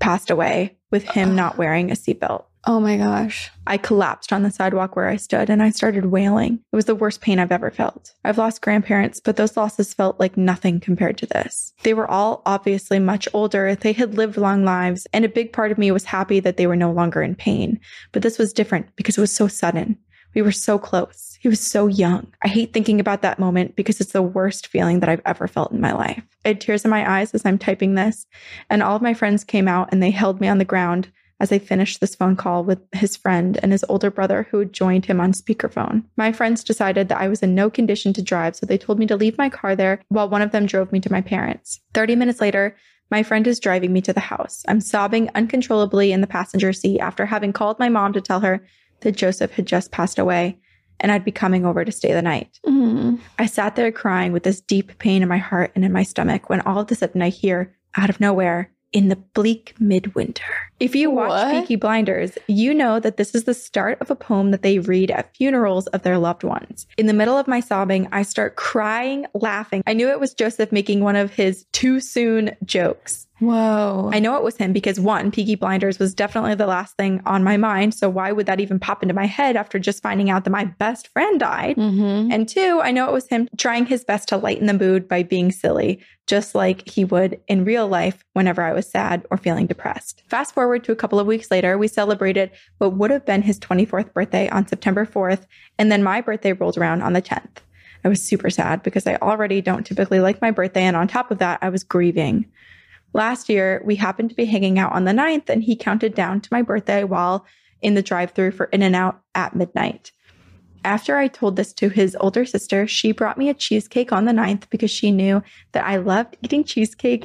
passed away with him not wearing a seatbelt. Oh my gosh. I collapsed on the sidewalk where I stood and I started wailing. It was the worst pain I've ever felt. I've lost grandparents, but those losses felt like nothing compared to this. They were all obviously much older. They had lived long lives, and a big part of me was happy that they were no longer in pain. But this was different because it was so sudden. We were so close. He was so young. I hate thinking about that moment because it's the worst feeling that I've ever felt in my life. I had tears in my eyes as I'm typing this, and all of my friends came out and they held me on the ground as I finished this phone call with his friend and his older brother who had joined him on speakerphone. My friends decided that I was in no condition to drive, so they told me to leave my car there while one of them drove me to my parents. 30 minutes later, my friend is driving me to the house. I'm sobbing uncontrollably in the passenger seat after having called my mom to tell her that Joseph had just passed away and I'd be coming over to stay the night. Mm. I sat there crying with this deep pain in my heart and in my stomach when all of a sudden I hear, out of nowhere, in the bleak midwinter. If you watch What? Peaky Blinders, you know that this is the start of a poem that they read at funerals of their loved ones. In the middle of my sobbing, I start crying, laughing. I knew it was Joseph making one of his too soon jokes. Whoa. I know it was him because one, Peaky Blinders was definitely the last thing on my mind. So why would that even pop into my head after just finding out that my best friend died? mm-hmm. And two, I know it was him trying his best to lighten the mood by being silly, just like he would in real life whenever I was sad or feeling depressed. Fast forward to a couple of weeks later, we celebrated what would have been his 24th birthday on September 4th, and then my birthday rolled around on the 10th. I was super sad because I already don't typically like my birthday, and on top of that, I was grieving. Last year, we happened to be hanging out on the 9th, and he counted down to my birthday while in the drive through for In N Out at midnight. After I told this to his older sister, she brought me a cheesecake on the 9th because she knew that I loved eating cheesecake.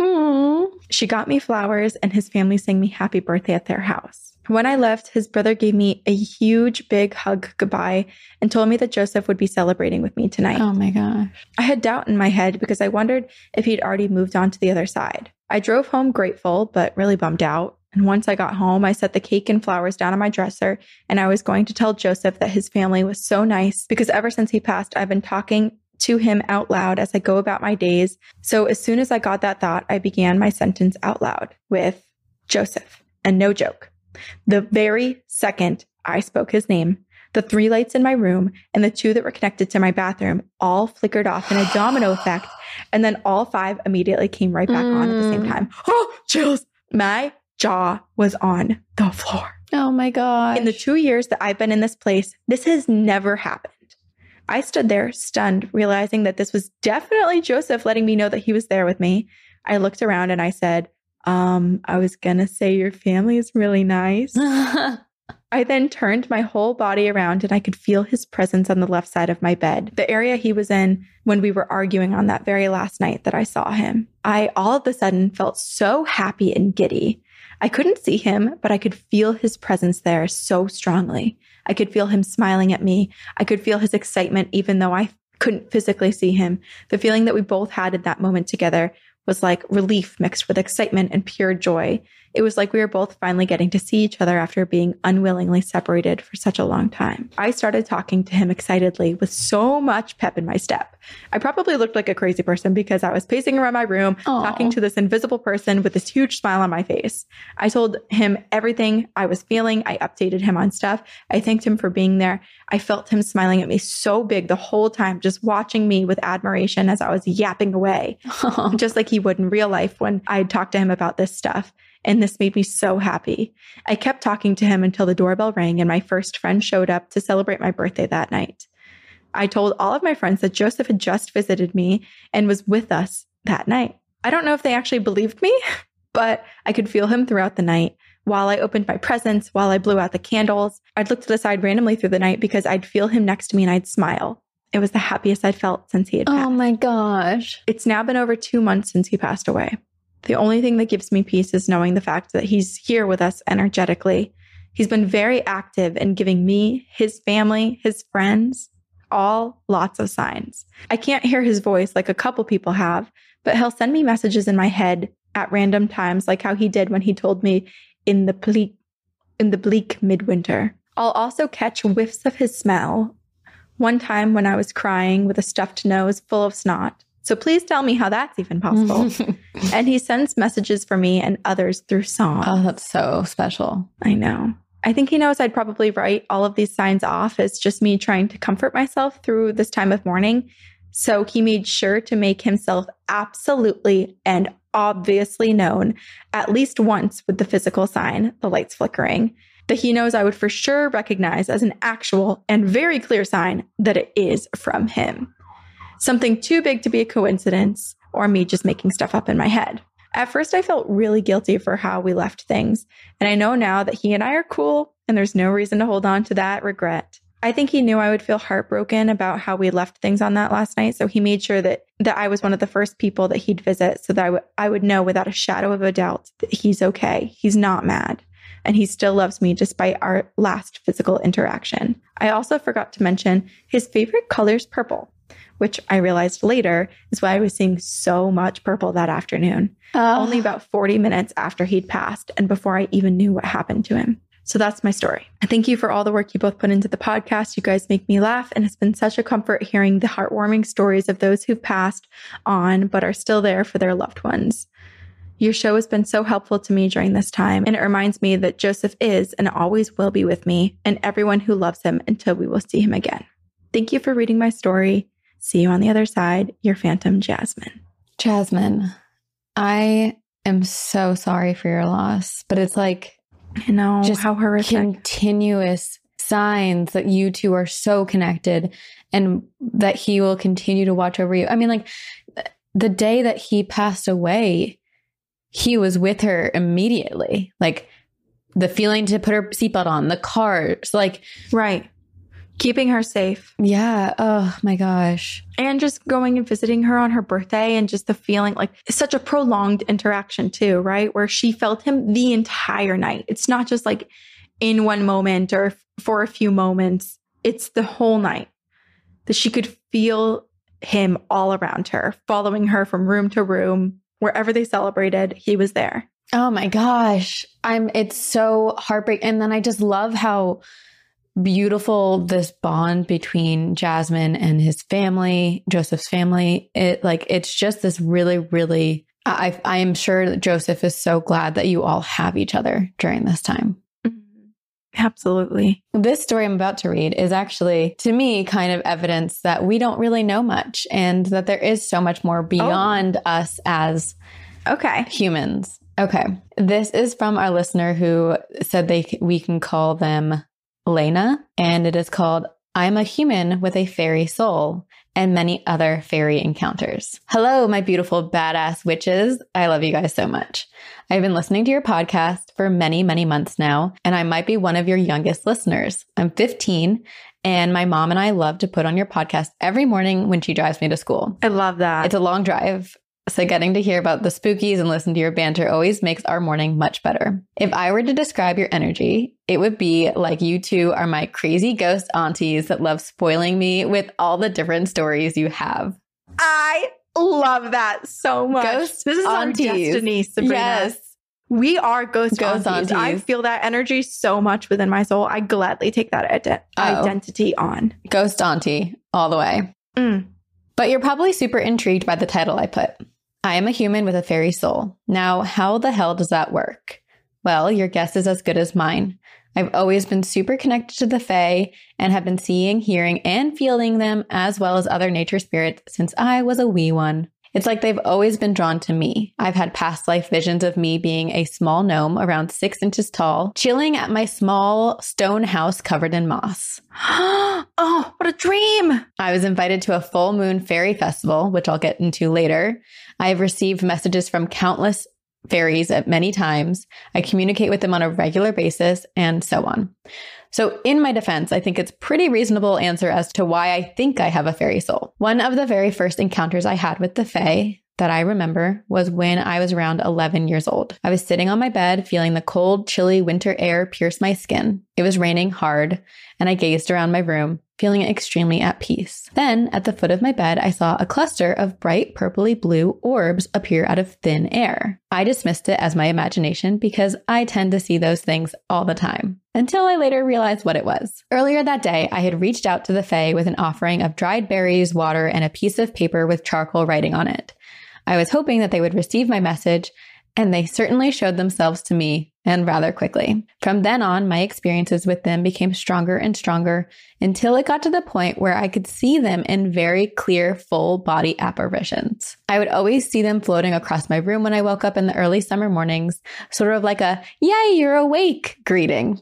She got me flowers, and his family sang me happy birthday at their house. When I left, his brother gave me a huge, big hug goodbye and told me that Joseph would be celebrating with me tonight. Oh my gosh. I had doubt in my head because I wondered if he'd already moved on to the other side. I drove home grateful, but really bummed out. And once I got home, I set the cake and flowers down on my dresser, and I was going to tell Joseph that his family was so nice because ever since he passed, I've been talking to him out loud as I go about my days. So as soon as I got that thought, I began my sentence out loud with Joseph. And no joke. The very second I spoke his name, the three lights in my room and the two that were connected to my bathroom all flickered off in a domino effect. And then all five immediately came right back on at the same Mm. time. Oh, chills. My jaw was on the floor. Oh my God. In the two years that I've been in this place, this has never happened. I stood there stunned, realizing that this was definitely Joseph letting me know that he was there with me. I looked around and I said, um, I was gonna say your family is really nice. I then turned my whole body around and I could feel his presence on the left side of my bed, the area he was in when we were arguing on that very last night that I saw him. I all of a sudden felt so happy and giddy. I couldn't see him, but I could feel his presence there so strongly. I could feel him smiling at me. I could feel his excitement, even though I couldn't physically see him. The feeling that we both had in that moment together was like relief mixed with excitement and pure joy. It was like we were both finally getting to see each other after being unwillingly separated for such a long time. I started talking to him excitedly with so much pep in my step. I probably looked like a crazy person because I was pacing around my room, Aw. talking to this invisible person with this huge smile on my face. I told him everything I was feeling. I updated him on stuff. I thanked him for being there. I felt him smiling at me so big the whole time, just watching me with admiration as I was yapping away just like he would in real life when I talked to him about this stuff. And this made me so happy. I kept talking to him until the doorbell rang and my first friend showed up to celebrate my birthday that night. I told all of my friends that Joseph had just visited me and was with us that night. I don't know if they actually believed me, but I could feel him throughout the night. While I opened my presents, while I blew out the candles, I'd look to the side randomly through the night because I'd feel him next to me and I'd smile. It was the happiest I'd felt since he had oh passed. oh my gosh. It's now been over two months since he passed away. The only thing that gives me peace is knowing the fact that he's here with us energetically. He's been very active in giving me, his family, his friends, all lots of signs. I can't hear his voice like a couple people have, but he'll send me messages in my head at random times, like how he did when he told me in the bleak, in the bleak midwinter. I'll also catch whiffs of his smell. One time when I was crying with a stuffed nose full of snot. So please tell me how that's even possible. and he sends messages for me and others through song. oh, that's so special. I know. I think he knows I'd probably write all of these signs off as just me trying to comfort myself through this time of mourning. So he made sure to make himself absolutely and obviously known at least once with the physical sign, the lights flickering, that he knows I would for sure recognize as an actual and very clear sign that it is from him. Something too big to be a coincidence or me just making stuff up in my head. At first, I felt really guilty for how we left things. And I know now that he and I are cool and there's no reason to hold on to that regret. I think he knew I would feel heartbroken about how we left things on that last night. So he made sure that, that I was one of the first people that he'd visit so that I would I would know without a shadow of a doubt that he's okay. He's not mad. And he still loves me despite our last physical interaction. I also forgot to mention his favorite color is purple, which I realized later is why I was seeing so much purple that afternoon Oh, only about 40 minutes after he'd passed and before I even knew what happened to him. So that's my story. I thank you for all the work you both put into the podcast. You guys make me laugh, and it's been such a comfort hearing the heartwarming stories of those who've passed on but are still there for their loved ones. Your show has been so helpful to me during this time, and it reminds me that Joseph is and always will be with me and everyone who loves him until we will see him again. Thank you for reading my story. See you on the other side. Your Phantom Jasmine. Jasmine, I am so sorry for your loss, but it's like you know Just how horrific. continuous signs that you two are so connected and that he will continue to watch over you. I mean, like the day that he passed away, he was with her immediately. Like the feeling to put her seatbelt on, the cars, like Right. Keeping her safe. Yeah. Oh my gosh. And just going and visiting her on her birthday and just the feeling like such a prolonged interaction too, right? Where she felt him the entire night. It's not just like in one moment or for a few moments. It's the whole night that she could feel him all around her, following her from room to room. Wherever they celebrated, he was there. Oh my gosh. I'm it's so heartbreaking. And then I just love how beautiful this bond between Jasmine and his family, Joseph's family. It like it's just this really, really I I am sure that Joseph is so glad that you all have each other during this time. Mm-hmm. Absolutely. This story I'm about to read is actually, to me, kind of evidence that we don't really know much and that there is so much more oh. beyond oh. us as okay humans. Okay. This is from our listener who said they we can call them Lena, and it is called I'm a human with a fairy soul and many other fairy encounters. Hello, my beautiful badass witches. I love you guys so much. I've been listening to your podcast for many, many months now, and I might be one of your youngest listeners. I'm 15 and my mom and I love to put on your podcast every morning when she drives me to school. I love that. It's a long drive. So getting to hear about the spookies and listen to your banter always makes our morning much better. If I were to describe your energy, it would be like you two are my crazy ghost aunties that love spoiling me with all the different stories you have. I love that so much. Ghost this is aunties. our destiny, Sabrina. Yes. We are ghost, ghost aunties. aunties. I feel that energy so much within my soul. I gladly take that ident- oh. identity on. Ghost auntie all the way. Mm. But you're probably super intrigued by the title I put. I am a human with a fairy soul. Now, how the hell does that work? Well, your guess is as good as mine. I've always been super connected to the Fae and have been seeing, hearing, and feeling them as well as other nature spirits since I was a wee one. It's like they've always been drawn to me. I've had past life visions of me being a small gnome around six inches tall, chilling at my small stone house covered in moss. oh, what a dream! I was invited to a full moon fairy festival, which I'll get into later. I have received messages from countless fairies at many times. I communicate with them on a regular basis and so on. So, in my defense, I think it's pretty reasonable answer as to why I think I have a fairy soul. One of the very first encounters I had with the Fae that I remember was when I was around 11 years old. I was sitting on my bed, feeling the cold, chilly winter air pierce my skin. It was raining hard, and I gazed around my room, feeling extremely at peace. Then, at the foot of my bed, I saw a cluster of bright purpley blue orbs appear out of thin air. I dismissed it as my imagination because I tend to see those things all the time. Until I later realized what it was. Earlier that day, I had reached out to the Fae with an offering of dried berries, water, and a piece of paper with charcoal writing on it. I was hoping that they would receive my message and they certainly showed themselves to me and rather quickly. From then on, my experiences with them became stronger and stronger until it got to the point where I could see them in very clear, full body apparitions. I would always see them floating across my room when I woke up in the early summer mornings, sort of like a, yay, you're awake greeting.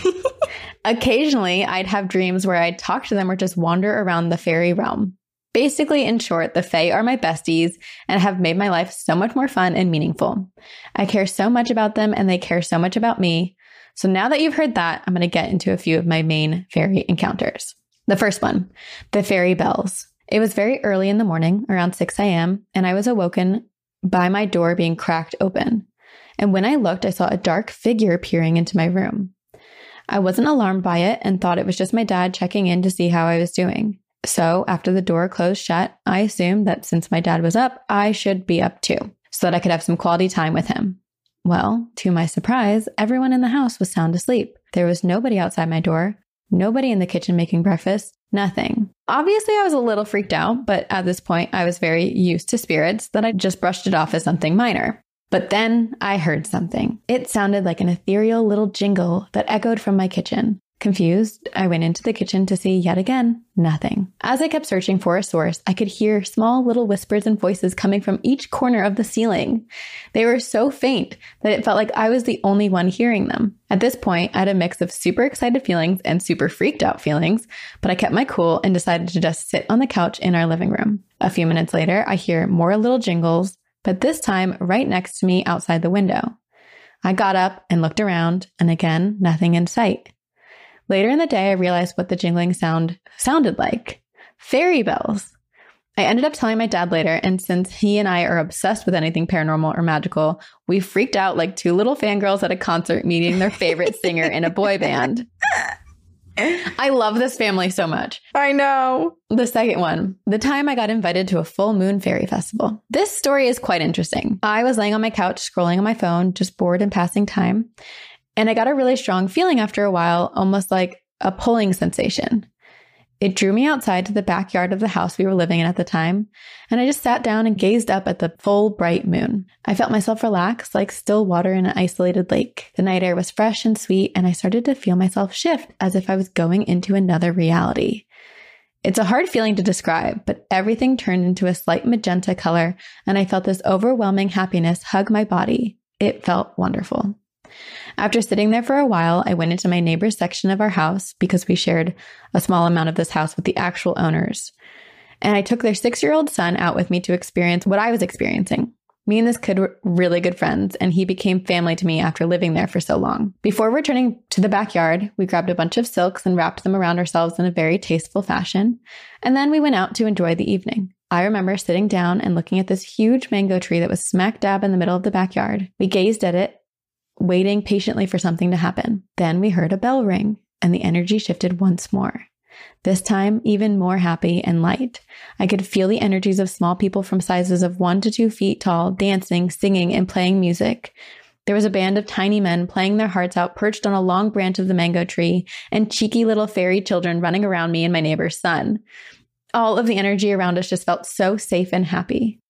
Occasionally, I'd have dreams where I'd talk to them or just wander around the fairy realm. Basically, in short, the Fae are my besties and have made my life so much more fun and meaningful. I care so much about them and they care so much about me. So now that you've heard that, I'm going to get into a few of my main fairy encounters. The first one, the fairy bells. It was very early in the morning, around 6 a.m., and I was awoken by my door being cracked open. And when I looked, I saw a dark figure peering into my room. I wasn't alarmed by it and thought it was just my dad checking in to see how I was doing. So after the door closed shut, I assumed that since my dad was up, I should be up too, so that I could have some quality time with him. Well, to my surprise, everyone in the house was sound asleep. There was nobody outside my door, nobody in the kitchen making breakfast, nothing. Obviously, I was a little freaked out, but at this point, I was very used to spirits that I just brushed it off as something minor. But then I heard something. It sounded like an ethereal little jingle that echoed from my kitchen. Confused, I went into the kitchen to see yet again nothing. As I kept searching for a source, I could hear small little whispers and voices coming from each corner of the ceiling. They were so faint that it felt like I was the only one hearing them. At this point, I had a mix of super excited feelings and super freaked out feelings, but I kept my cool and decided to just sit on the couch in our living room. A few minutes later, I hear more little jingles, but this time right next to me outside the window. I got up and looked around, and again, nothing in sight. Later in the day, I realized what the jingling sound sounded like fairy bells. I ended up telling my dad later, and since he and I are obsessed with anything paranormal or magical, we freaked out like two little fangirls at a concert meeting their favorite singer in a boy band. I love this family so much. I know. The second one, the time I got invited to a full moon fairy festival. This story is quite interesting. I was laying on my couch scrolling on my phone, just bored and passing time. And I got a really strong feeling after a while, almost like a pulling sensation. It drew me outside to the backyard of the house we were living in at the time, and I just sat down and gazed up at the full bright moon. I felt myself relax like still water in an isolated lake. The night air was fresh and sweet, and I started to feel myself shift as if I was going into another reality. It's a hard feeling to describe, but everything turned into a slight magenta color, and I felt this overwhelming happiness hug my body. It felt wonderful. After sitting there for a while, I went into my neighbor's section of our house because we shared a small amount of this house with the actual owners. And I took their six year old son out with me to experience what I was experiencing. Me and this kid were really good friends, and he became family to me after living there for so long. Before returning to the backyard, we grabbed a bunch of silks and wrapped them around ourselves in a very tasteful fashion, and then we went out to enjoy the evening. I remember sitting down and looking at this huge mango tree that was smack dab in the middle of the backyard. We gazed at it waiting patiently for something to happen. Then we heard a bell ring, and the energy shifted once more. This time, even more happy and light. I could feel the energies of small people from sizes of one to two feet tall dancing, singing, and playing music. There was a band of tiny men playing their hearts out perched on a long branch of the mango tree, and cheeky little fairy children running around me and my neighbor's son. All of the energy around us just felt so safe and happy.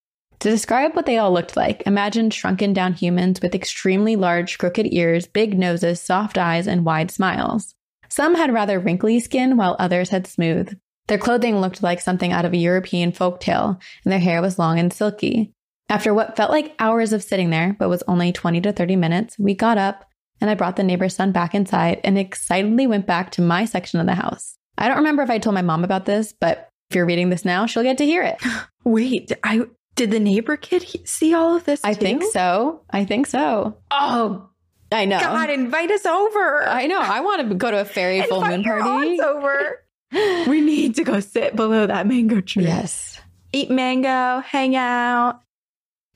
To describe what they all looked like, imagine shrunken down humans with extremely large, crooked ears, big noses, soft eyes, and wide smiles. Some had rather wrinkly skin, while others had smooth. Their clothing looked like something out of a European folk tale, and their hair was long and silky. After what felt like hours of sitting there, but was only 20 to 30 minutes, we got up and I brought the neighbor's son back inside and excitedly went back to my section of the house. I don't remember if I told my mom about this, but if you're reading this now, she'll get to hear it. Wait, I did the neighbor kid he- see all of this? I too? think so. I think so. Oh I know. God, invite us over. I know. I want to go to a fairy full moon your party. aunts over. we need to go sit below that mango tree. Yes. Eat mango, hang out,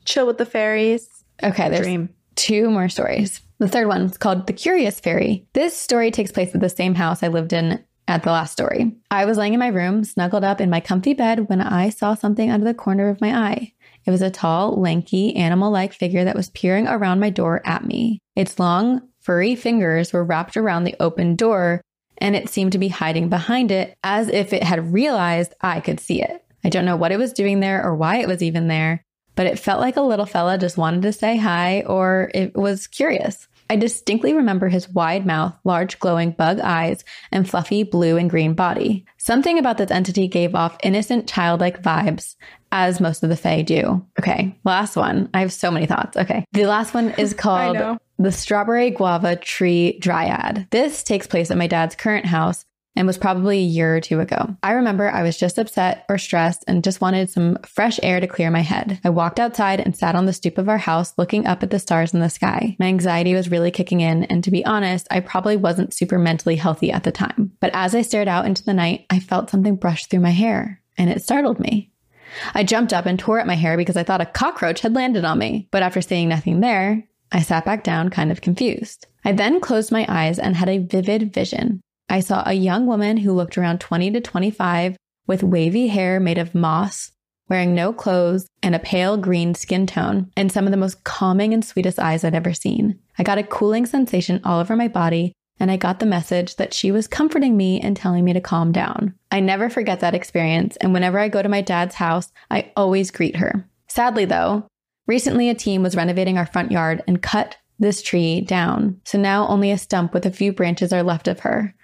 chill with the fairies. Okay, there's Dream. two more stories. The third one is called The Curious Fairy. This story takes place at the same house I lived in at the last story. I was laying in my room, snuggled up in my comfy bed, when I saw something under the corner of my eye. It was a tall, lanky, animal like figure that was peering around my door at me. Its long, furry fingers were wrapped around the open door, and it seemed to be hiding behind it as if it had realized I could see it. I don't know what it was doing there or why it was even there, but it felt like a little fella just wanted to say hi or it was curious. I distinctly remember his wide mouth, large glowing bug eyes, and fluffy blue and green body. Something about this entity gave off innocent childlike vibes, as most of the Fae do. Okay, last one. I have so many thoughts. Okay. The last one is called the Strawberry Guava Tree Dryad. This takes place at my dad's current house and was probably a year or two ago. I remember I was just upset or stressed and just wanted some fresh air to clear my head. I walked outside and sat on the stoop of our house looking up at the stars in the sky. My anxiety was really kicking in, and to be honest, I probably wasn't super mentally healthy at the time. But as I stared out into the night, I felt something brush through my hair, and it startled me. I jumped up and tore at my hair because I thought a cockroach had landed on me. But after seeing nothing there, I sat back down, kind of confused. I then closed my eyes and had a vivid vision. I saw a young woman who looked around 20 to 25 with wavy hair made of moss, wearing no clothes and a pale green skin tone, and some of the most calming and sweetest eyes I'd ever seen. I got a cooling sensation all over my body, and I got the message that she was comforting me and telling me to calm down. I never forget that experience, and whenever I go to my dad's house, I always greet her. Sadly, though, recently a team was renovating our front yard and cut this tree down, so now only a stump with a few branches are left of her.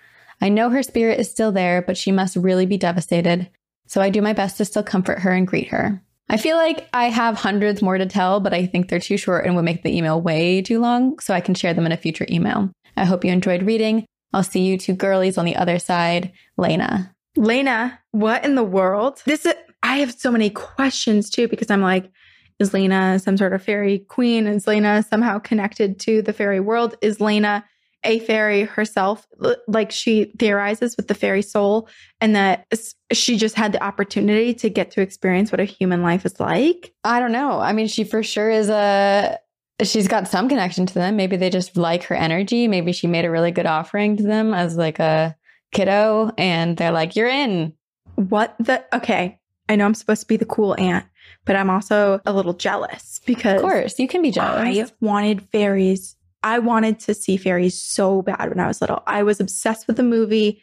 I know her spirit is still there, but she must really be devastated. So I do my best to still comfort her and greet her. I feel like I have hundreds more to tell, but I think they're too short and would make the email way too long, so I can share them in a future email. I hope you enjoyed reading. I'll see you two girlies on the other side. Lena. Lena, what in the world? This is, I have so many questions too because I'm like, is Lena some sort of fairy queen? Is Lena somehow connected to the fairy world? Is Lena a fairy herself, like she theorizes with the fairy soul, and that she just had the opportunity to get to experience what a human life is like. I don't know. I mean, she for sure is a. She's got some connection to them. Maybe they just like her energy. Maybe she made a really good offering to them as like a kiddo, and they're like, "You're in." What the? Okay, I know I'm supposed to be the cool aunt, but I'm also a little jealous because Of course, you can be jealous. I wanted fairies. I wanted to see fairies so bad when I was little. I was obsessed with the movie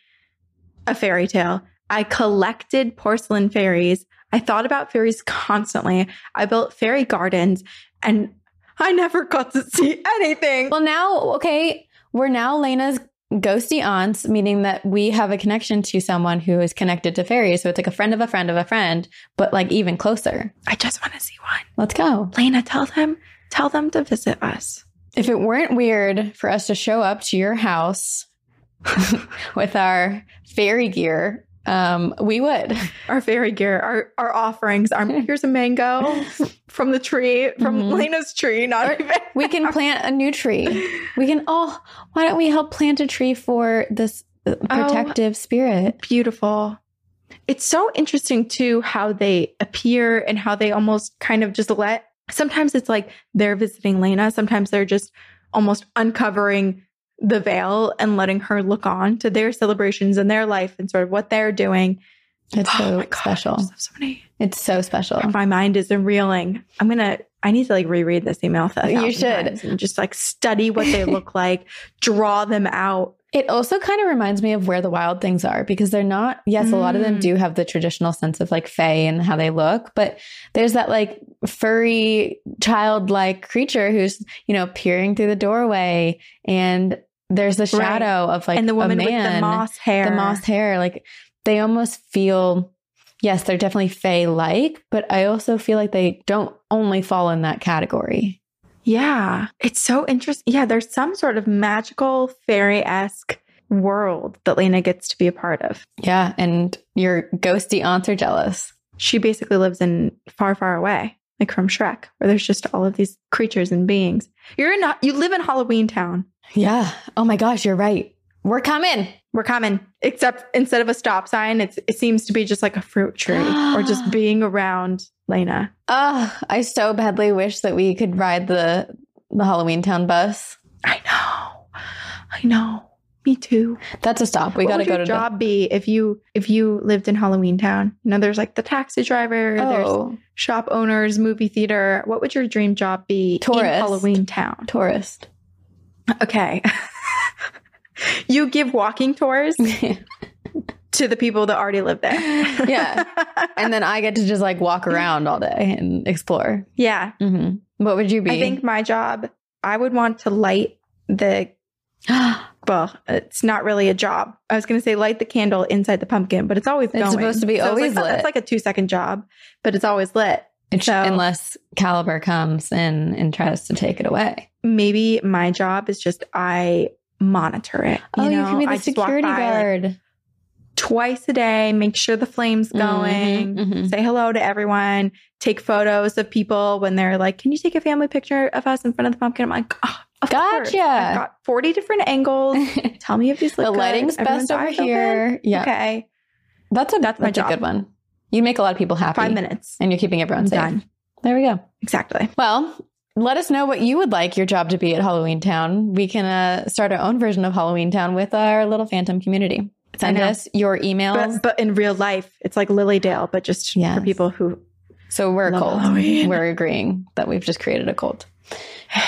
A Fairy Tale. I collected porcelain fairies. I thought about fairies constantly. I built fairy gardens and I never got to see anything. Well, now, okay, we're now Lena's ghosty aunts, meaning that we have a connection to someone who is connected to fairies. So it's like a friend of a friend of a friend, but like even closer. I just want to see one. Let's go. Lena, tell them, tell them to visit us. If it weren't weird for us to show up to your house with our fairy gear, um, we would. Our fairy gear, our, our offerings. Our, here's a mango from the tree, from Mhm. Lena's tree, not even. We can plant a new tree. We can, oh, why don't we help plant a tree for this uh, protective spirit? beautiful. It's so interesting too how they appear and how they almost kind of just let. Sometimes it's like they're visiting Lena. Sometimes they're just almost uncovering the veil and letting her look on to their celebrations and their life and sort of what they're doing. It's Oh so God, special. I just have so many. It's so special. My mind is reeling. I'm gonna. I need to like reread this email. You should. and just like study what they look like, draw them out. It also kind of reminds me of where the wild things are because they're not, yes, a lot of them Mm. do have the traditional sense of like fae and how they look, but there's that like furry, childlike creature who's, you know, peering through the doorway and there's the Right. shadow of like and the woman a with the moss hair. the moss hair. Like they almost feel, yes, they're definitely fae like, but I also feel like they don't only fall in that category. Yeah, it's so interesting. Yeah, there's some sort of magical fairy esque world that Lena gets to be a part of. Yeah. And your ghosty aunts are jealous. She basically lives in far, far away, like from Shrek, where there's just all of these creatures and beings. You're in, you live in Halloween Town. Yeah. Oh my gosh, you're right. We're coming. We're coming, except instead of a stop sign, it's, it seems to be just like a fruit tree or just being around Lena. Oh, I so badly wish that we could ride the the Halloween Town bus. I know, I know. Me too. That's a stop. We got to would go your to job be if you if you lived in Halloween Town? You know, there's like the taxi driver, the there's oh, shop owners, movie theater. What would your dream job be in Tourist. Halloween Town? tourist. Okay. you give walking tours to the people that already live there. Yeah. and then I get to just like walk around all day and explore. yeah. hmm What would you be? I think my job, I would want to light the well, it's not really a job. I was going to say light the candle inside the pumpkin, but it's always It's going. supposed to be it's always like, lit. That's like a two second job, but it's always lit. It's- so- unless Kalabar comes in and tries to take it away. Maybe my job is just I monitor it. oh, you know? can be the I security like, guard. Twice a day, make sure the flame's going, Mhm, mhm. say hello to everyone, take photos of people when they're like, Can you take a family picture of us in front of the pumpkin? I'm like, oh, course. Gotcha. I've got 40 different angles. Tell me if these look the good. lighting's Everyone's best over eyes open? here. Yeah. Okay. That's a That's my that's a job. good one. You make a lot of people happy. Five minutes. And you're keeping everyone I'm safe. done. There we go. Exactly. Well, let us know what you would like your job to be at Halloween Town. We can uh, start our own version of Halloween Town with our little Phantom community. Send us your emails. But, but in real life, it's like Lilydale, but just Yes. for people who so we're a cult. Halloween. We're agreeing that we've just created a cult.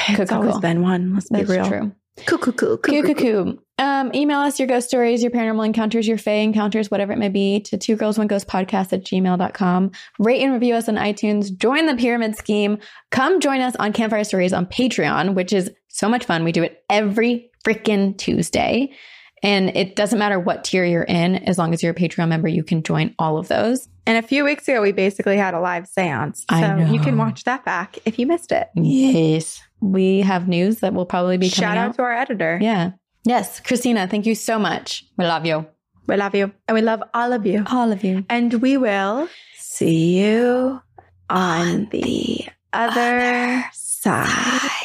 it's Cool, always been one. Let's That's be real. true. Cool, Coo, coo, coo. Um, email us your ghost stories, your paranormal encounters, your fae encounters, whatever it may be, to two girls, one ghost podcast at gmail.com. Rate and review us on iTunes. Join the pyramid scheme. Come join us on Campfire Stories on Patreon, which is so much fun. We do it every freaking Tuesday. And it doesn't matter what tier you're in, as long as you're a Patreon member, you can join all of those. And a few weeks ago, we basically had a live seance. So you can watch that back if you missed it. Yes. We have news that will probably be coming Shout out out. to our editor. yeah. Yes. Cristina, thank you so much. We love you. We love you. And we love all of you. All of you. And we will see you on the other side. Very